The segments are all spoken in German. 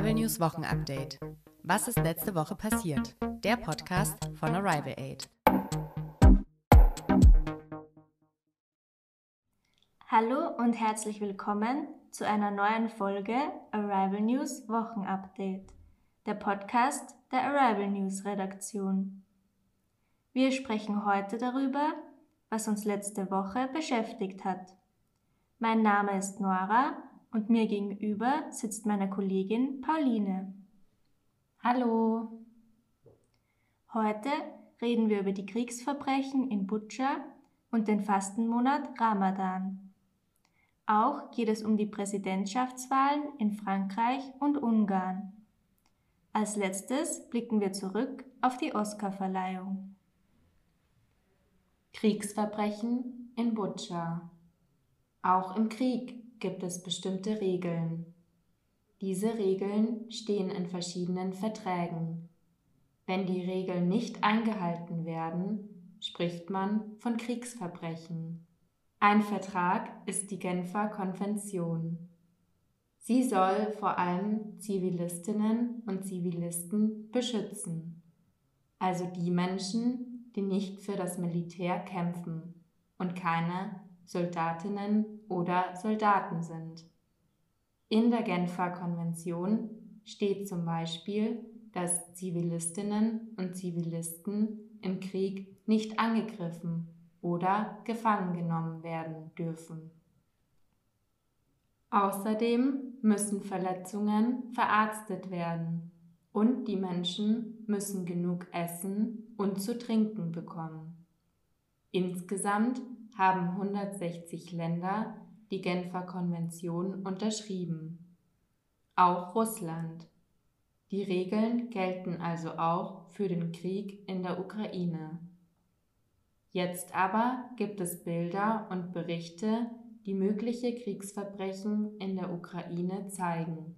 Arrival News Wochenupdate. Was ist letzte Woche passiert? Der Podcast von Arrival Aid. Hallo und herzlich willkommen zu einer neuen Folge Arrival News Wochenupdate, der Podcast der Arrival News Redaktion. Wir sprechen heute darüber, was uns letzte Woche beschäftigt hat. Mein Name ist Nora und mir gegenüber sitzt meine Kollegin Pauline. Hallo. Heute reden wir über die Kriegsverbrechen in Butscha und den Fastenmonat Ramadan. Auch geht es um die Präsidentschaftswahlen in Frankreich und Ungarn. Als letztes blicken wir zurück auf die Oscarverleihung. Kriegsverbrechen in Butscha. Auch im Krieg gibt es bestimmte Regeln. Diese Regeln stehen in verschiedenen Verträgen. Wenn die Regeln nicht eingehalten werden, spricht man von Kriegsverbrechen. Ein Vertrag ist die Genfer Konvention. Sie soll vor allem Zivilistinnen und Zivilisten beschützen, also die Menschen, die nicht für das Militär kämpfen und keine Soldatinnen oder Soldaten sind. In der Genfer Konvention steht zum Beispiel, dass Zivilistinnen und Zivilisten im Krieg nicht angegriffen oder gefangen genommen werden dürfen. Außerdem müssen Verletzungen verarztet werden und die Menschen müssen genug Essen und zu trinken bekommen. Insgesamt haben 160 Länder die Genfer Konvention unterschrieben. Auch Russland. Die Regeln gelten also auch für den Krieg in der Ukraine. Jetzt aber gibt es Bilder und Berichte, die mögliche Kriegsverbrechen in der Ukraine zeigen.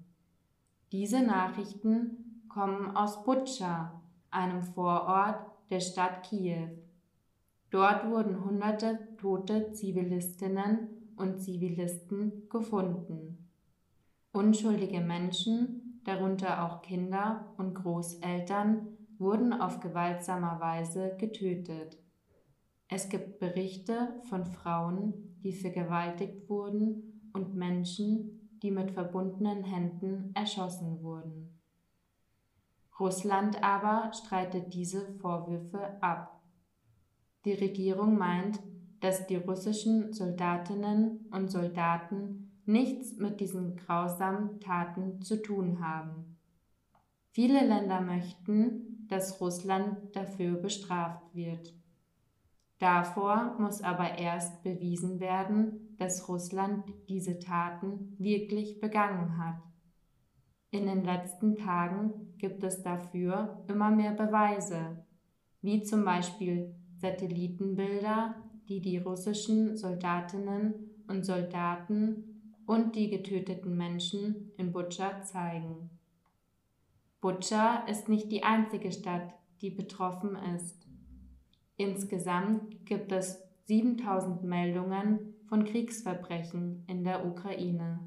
Diese Nachrichten kommen aus Butscha, einem Vorort der Stadt Kiew. Dort wurden hunderte tote Zivilistinnen und Zivilisten gefunden. Unschuldige Menschen, darunter auch Kinder und Großeltern, wurden auf gewaltsamer Weise getötet. Es gibt Berichte von Frauen, die vergewaltigt wurden und Menschen, die mit verbundenen Händen erschossen wurden. Russland aber streitet diese Vorwürfe ab. Die Regierung meint, dass die russischen Soldatinnen und Soldaten nichts mit diesen grausamen Taten zu tun haben. Viele Länder möchten, dass Russland dafür bestraft wird. Davor muss aber erst bewiesen werden, dass Russland diese Taten wirklich begangen hat. In den letzten Tagen gibt es dafür immer mehr Beweise, wie zum Beispiel Satellitenbilder, die die russischen Soldatinnen und Soldaten und die getöteten Menschen in Butscha zeigen. Butscha ist nicht die einzige Stadt, die betroffen ist. Insgesamt gibt es 7000 Meldungen von Kriegsverbrechen in der Ukraine.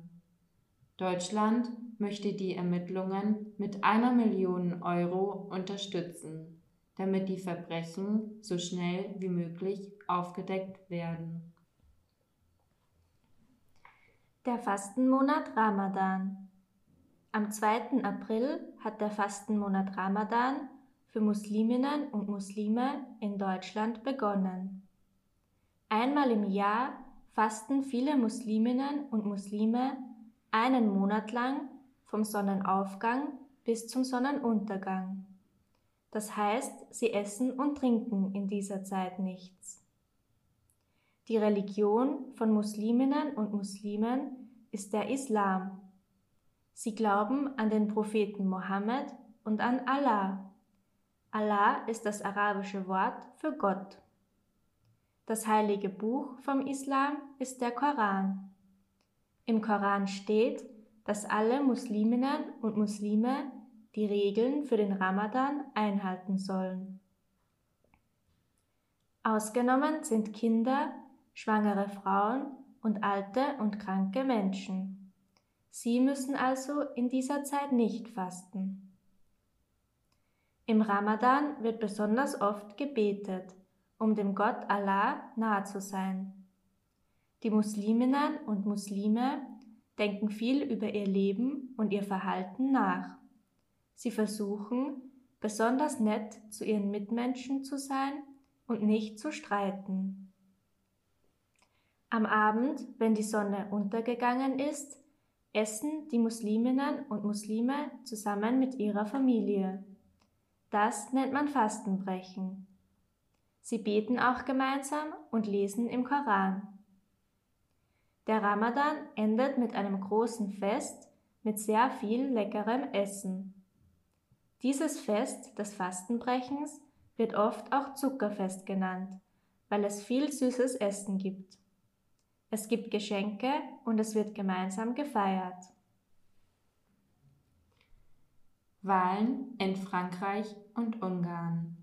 Deutschland möchte die Ermittlungen mit einer Million Euro unterstützen damit die Verbrechen so schnell wie möglich aufgedeckt werden. Der Fastenmonat Ramadan. Am 2. April hat der Fastenmonat Ramadan für Musliminnen und Muslime in Deutschland begonnen. Einmal im Jahr fasten viele Musliminnen und Muslime einen Monat lang vom Sonnenaufgang bis zum Sonnenuntergang. Das heißt, sie essen und trinken in dieser Zeit nichts. Die Religion von Musliminnen und Muslimen ist der Islam. Sie glauben an den Propheten Mohammed und an Allah. Allah ist das arabische Wort für Gott. Das heilige Buch vom Islam ist der Koran. Im Koran steht, dass alle Musliminnen und Muslime die Regeln für den Ramadan einhalten sollen. Ausgenommen sind Kinder, schwangere Frauen und alte und kranke Menschen. Sie müssen also in dieser Zeit nicht fasten. Im Ramadan wird besonders oft gebetet, um dem Gott Allah nahe zu sein. Die Musliminnen und Muslime denken viel über ihr Leben und ihr Verhalten nach. Sie versuchen, besonders nett zu ihren Mitmenschen zu sein und nicht zu streiten. Am Abend, wenn die Sonne untergegangen ist, essen die Musliminnen und Muslime zusammen mit ihrer Familie. Das nennt man Fastenbrechen. Sie beten auch gemeinsam und lesen im Koran. Der Ramadan endet mit einem großen Fest mit sehr viel leckerem Essen. Dieses Fest des Fastenbrechens wird oft auch Zuckerfest genannt, weil es viel süßes Essen gibt. Es gibt Geschenke und es wird gemeinsam gefeiert. Wahlen in Frankreich und Ungarn.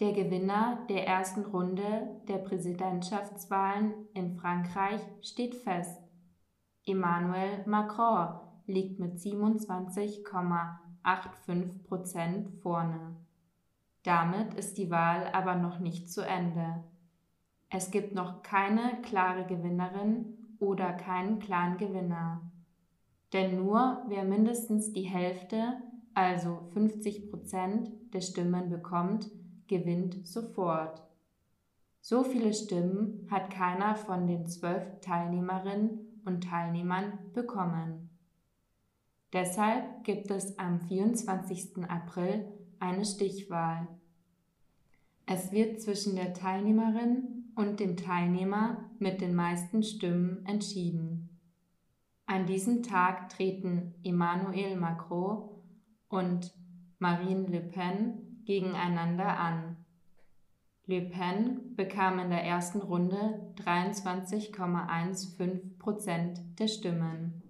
Der Gewinner der ersten Runde der Präsidentschaftswahlen in Frankreich steht fest. Emmanuel Macron liegt mit 27,85 Prozent vorne. Damit ist die Wahl aber noch nicht zu Ende. Es gibt noch keine klare Gewinnerin oder keinen klaren Gewinner. Denn nur wer mindestens die Hälfte, also 50 Prozent der Stimmen bekommt, gewinnt sofort. So viele Stimmen hat keiner von den zwölf Teilnehmerinnen und Teilnehmern bekommen. Deshalb gibt es am 24. April eine Stichwahl. Es wird zwischen der Teilnehmerin und dem Teilnehmer mit den meisten Stimmen entschieden. An diesem Tag treten Emmanuel Macron und Marine Le Pen gegeneinander an. Le Pen bekam in der ersten Runde 23,15 Prozent der Stimmen.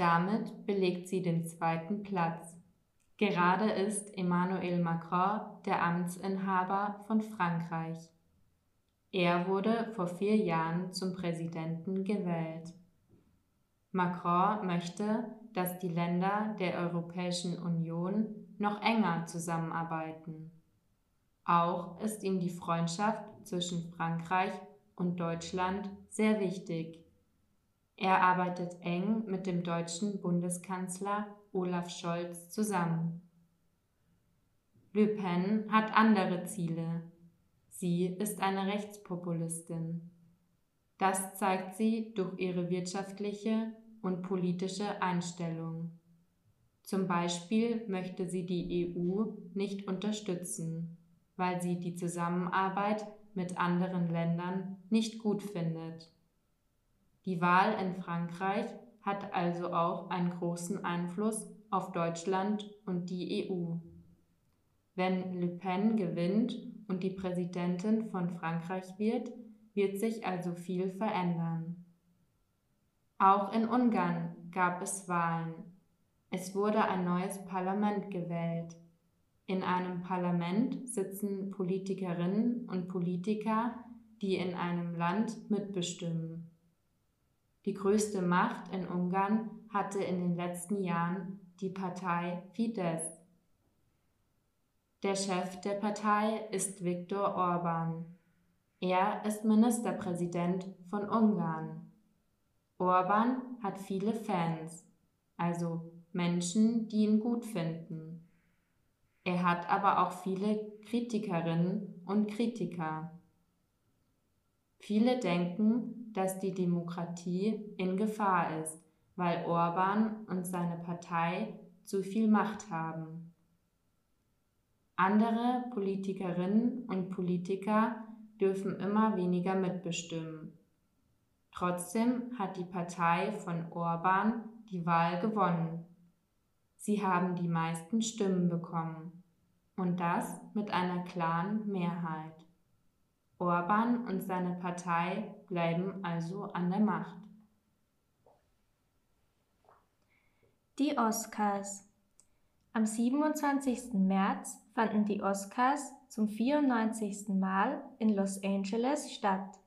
Damit belegt sie den zweiten Platz. Gerade ist Emmanuel Macron der Amtsinhaber von Frankreich. Er wurde vor vier Jahren zum Präsidenten gewählt. Macron möchte, dass die Länder der Europäischen Union noch enger zusammenarbeiten. Auch ist ihm die Freundschaft zwischen Frankreich und Deutschland sehr wichtig. Er arbeitet eng mit dem deutschen Bundeskanzler Olaf Scholz zusammen. Le Pen hat andere Ziele. Sie ist eine Rechtspopulistin. Das zeigt sie durch ihre wirtschaftliche und politische Einstellung. Zum Beispiel möchte sie die EU nicht unterstützen, weil sie die Zusammenarbeit mit anderen Ländern nicht gut findet. Die Wahl in Frankreich hat also auch einen großen Einfluss auf Deutschland und die EU. Wenn Le Pen gewinnt und die Präsidentin von Frankreich wird, wird sich also viel verändern. Auch in Ungarn gab es Wahlen. Es wurde ein neues Parlament gewählt. In einem Parlament sitzen Politikerinnen und Politiker, die in einem Land mitbestimmen. Die größte Macht in Ungarn hatte in den letzten Jahren die Partei Fidesz. Der Chef der Partei ist Viktor Orban. Er ist Ministerpräsident von Ungarn. Orban hat viele Fans, also Menschen, die ihn gut finden. Er hat aber auch viele Kritikerinnen und Kritiker. Viele denken, dass die Demokratie in Gefahr ist, weil Orban und seine Partei zu viel Macht haben. Andere Politikerinnen und Politiker dürfen immer weniger mitbestimmen. Trotzdem hat die Partei von Orban die Wahl gewonnen. Sie haben die meisten Stimmen bekommen und das mit einer klaren Mehrheit. Orban und seine Partei bleiben also an der Macht. Die Oscars am 27. März fanden die Oscars zum 94. Mal in Los Angeles statt.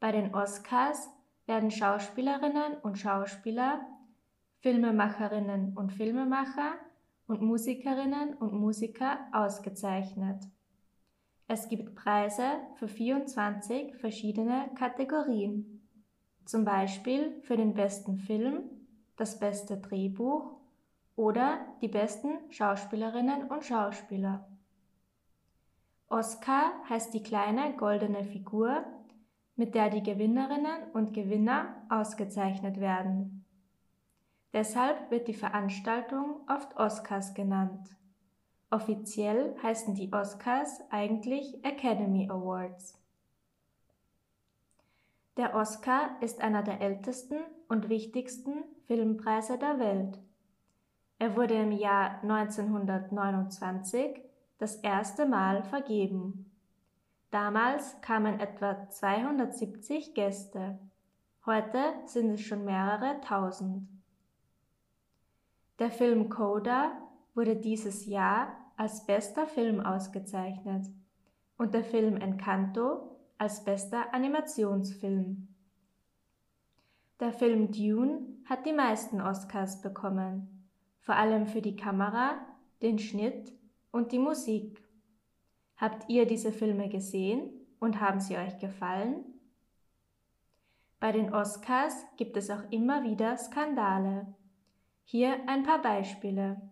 Bei den Oscars werden Schauspielerinnen und Schauspieler, Filmemacherinnen und Filmemacher und Musikerinnen und Musiker ausgezeichnet. Es gibt Preise für 24 verschiedene Kategorien, zum Beispiel für den besten Film, das beste Drehbuch oder die besten Schauspielerinnen und Schauspieler. Oscar heißt die kleine goldene Figur, mit der die Gewinnerinnen und Gewinner ausgezeichnet werden. Deshalb wird die Veranstaltung oft Oscars genannt. Offiziell heißen die Oscars eigentlich Academy Awards. Der Oscar ist einer der ältesten und wichtigsten Filmpreise der Welt. Er wurde im Jahr 1929 das erste Mal vergeben. Damals kamen etwa 270 Gäste. Heute sind es schon mehrere tausend. Der Film Coda wurde dieses Jahr als bester Film ausgezeichnet und der Film Encanto als bester Animationsfilm. Der Film Dune hat die meisten Oscars bekommen, vor allem für die Kamera, den Schnitt und die Musik. Habt ihr diese Filme gesehen und haben sie euch gefallen? Bei den Oscars gibt es auch immer wieder Skandale. Hier ein paar Beispiele.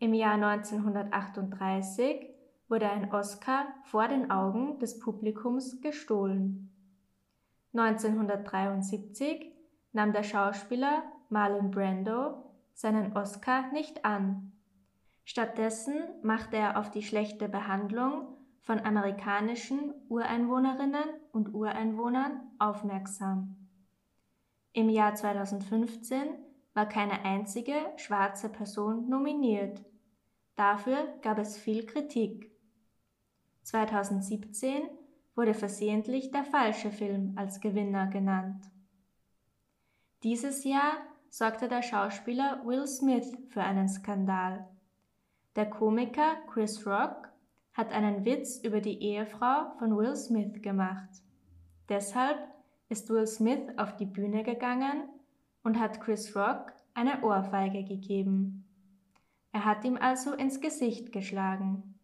Im Jahr 1938 wurde ein Oscar vor den Augen des Publikums gestohlen. 1973 nahm der Schauspieler Marlon Brando seinen Oscar nicht an. Stattdessen machte er auf die schlechte Behandlung von amerikanischen Ureinwohnerinnen und Ureinwohnern aufmerksam. Im Jahr 2015 war keine einzige schwarze Person nominiert. Dafür gab es viel Kritik. 2017 wurde versehentlich der falsche Film als Gewinner genannt. Dieses Jahr sorgte der Schauspieler Will Smith für einen Skandal. Der Komiker Chris Rock hat einen Witz über die Ehefrau von Will Smith gemacht. Deshalb ist Will Smith auf die Bühne gegangen und hat Chris Rock eine Ohrfeige gegeben. Er hat ihm also ins Gesicht geschlagen.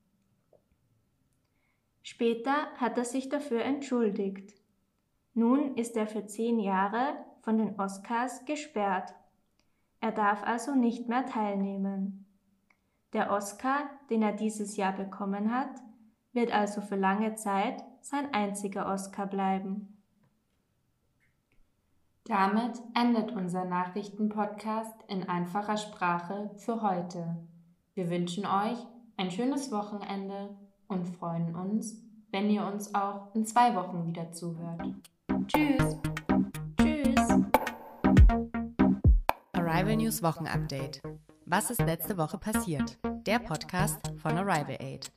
Später hat er sich dafür entschuldigt. Nun ist er für zehn Jahre von den Oscars gesperrt. Er darf also nicht mehr teilnehmen. Der Oscar, den er dieses Jahr bekommen hat, wird also für lange Zeit sein einziger Oscar bleiben. Damit endet unser Nachrichtenpodcast in einfacher Sprache für heute. Wir wünschen euch ein schönes Wochenende und freuen uns, wenn ihr uns auch in zwei Wochen wieder zuhört. Tschüss. Tschüss. Arrival News Wochenupdate. Was ist letzte Woche passiert? Der Podcast von Arrival Aid.